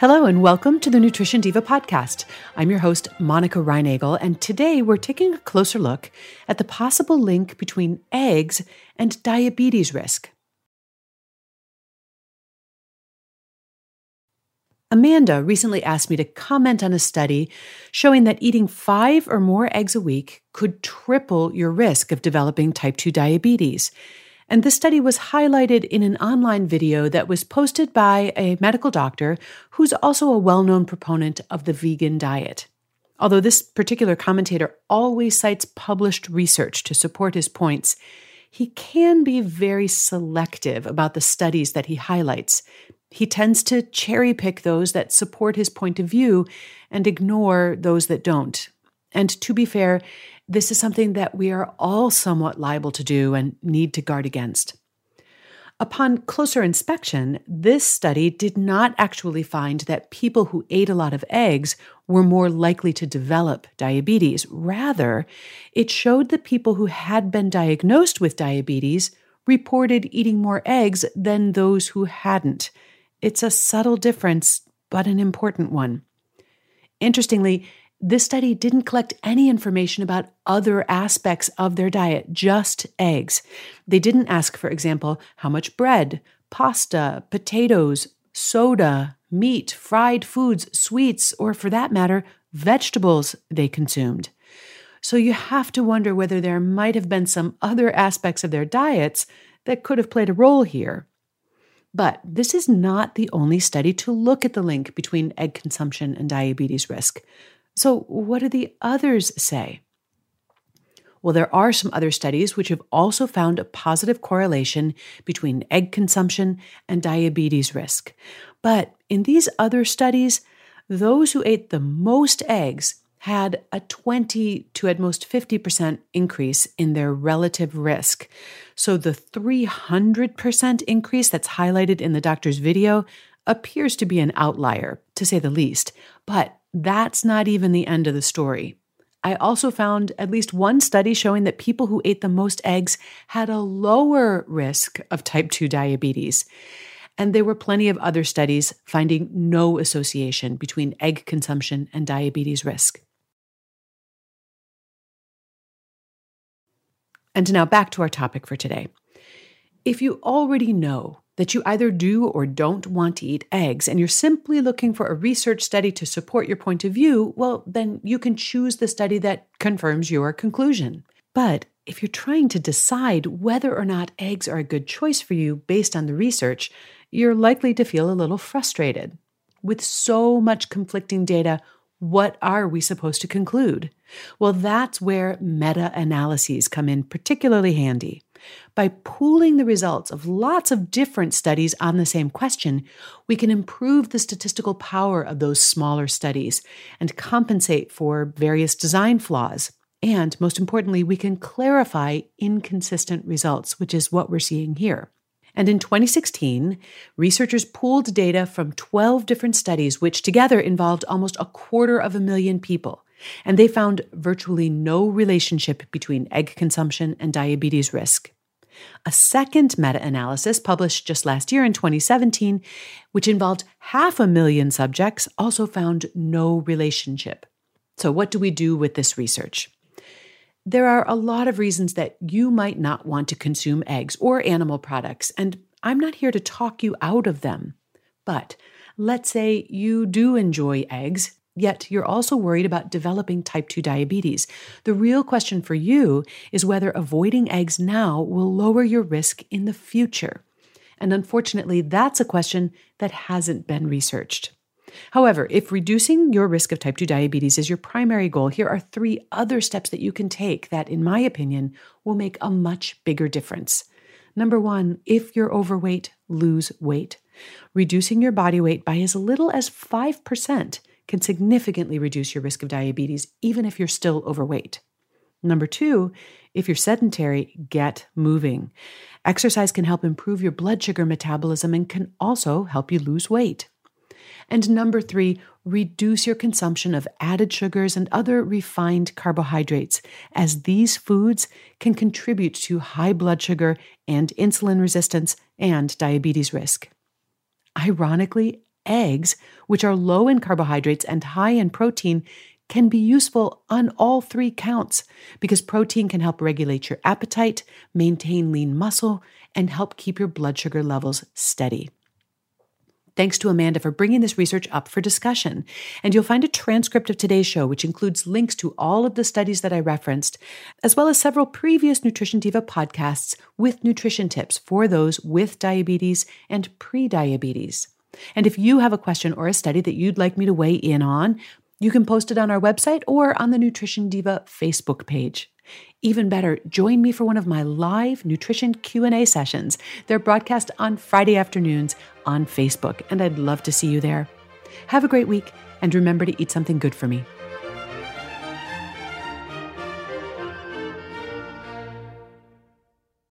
Hello, and welcome to the Nutrition Diva podcast. I'm your host, Monica Reinagel, and today we're taking a closer look at the possible link between eggs and diabetes risk. Amanda recently asked me to comment on a study showing that eating five or more eggs a week could triple your risk of developing type 2 diabetes. And this study was highlighted in an online video that was posted by a medical doctor who's also a well known proponent of the vegan diet. Although this particular commentator always cites published research to support his points, he can be very selective about the studies that he highlights. He tends to cherry pick those that support his point of view and ignore those that don't. And to be fair, this is something that we are all somewhat liable to do and need to guard against. Upon closer inspection, this study did not actually find that people who ate a lot of eggs were more likely to develop diabetes. Rather, it showed that people who had been diagnosed with diabetes reported eating more eggs than those who hadn't. It's a subtle difference, but an important one. Interestingly, this study didn't collect any information about other aspects of their diet, just eggs. They didn't ask, for example, how much bread, pasta, potatoes, soda, meat, fried foods, sweets, or for that matter, vegetables they consumed. So you have to wonder whether there might have been some other aspects of their diets that could have played a role here. But this is not the only study to look at the link between egg consumption and diabetes risk. So, what do the others say? Well, there are some other studies which have also found a positive correlation between egg consumption and diabetes risk. But in these other studies, those who ate the most eggs had a 20 to at most 50% increase in their relative risk. So the 300% increase that's highlighted in the doctor's video appears to be an outlier, to say the least. But that's not even the end of the story. I also found at least one study showing that people who ate the most eggs had a lower risk of type 2 diabetes. And there were plenty of other studies finding no association between egg consumption and diabetes risk. And now back to our topic for today. If you already know that you either do or don't want to eat eggs and you're simply looking for a research study to support your point of view, well, then you can choose the study that confirms your conclusion. But if you're trying to decide whether or not eggs are a good choice for you based on the research, you're likely to feel a little frustrated. With so much conflicting data, what are we supposed to conclude? Well, that's where meta analyses come in particularly handy. By pooling the results of lots of different studies on the same question, we can improve the statistical power of those smaller studies and compensate for various design flaws. And most importantly, we can clarify inconsistent results, which is what we're seeing here. And in 2016, researchers pooled data from 12 different studies, which together involved almost a quarter of a million people. And they found virtually no relationship between egg consumption and diabetes risk. A second meta analysis, published just last year in 2017, which involved half a million subjects, also found no relationship. So, what do we do with this research? There are a lot of reasons that you might not want to consume eggs or animal products, and I'm not here to talk you out of them. But let's say you do enjoy eggs Yet you're also worried about developing type 2 diabetes. The real question for you is whether avoiding eggs now will lower your risk in the future. And unfortunately, that's a question that hasn't been researched. However, if reducing your risk of type 2 diabetes is your primary goal, here are three other steps that you can take that, in my opinion, will make a much bigger difference. Number one, if you're overweight, lose weight. Reducing your body weight by as little as 5% can significantly reduce your risk of diabetes, even if you're still overweight. Number two, if you're sedentary, get moving. Exercise can help improve your blood sugar metabolism and can also help you lose weight. And number three, reduce your consumption of added sugars and other refined carbohydrates, as these foods can contribute to high blood sugar and insulin resistance and diabetes risk. Ironically, eggs, which are low in carbohydrates and high in protein, can be useful on all three counts because protein can help regulate your appetite, maintain lean muscle, and help keep your blood sugar levels steady. Thanks to Amanda for bringing this research up for discussion. And you'll find a transcript of today's show, which includes links to all of the studies that I referenced, as well as several previous Nutrition Diva podcasts with nutrition tips for those with diabetes and pre-diabetes. And if you have a question or a study that you'd like me to weigh in on, you can post it on our website or on the Nutrition Diva Facebook page. Even better, join me for one of my live nutrition Q&A sessions. They're broadcast on Friday afternoons on Facebook, and I'd love to see you there. Have a great week and remember to eat something good for me.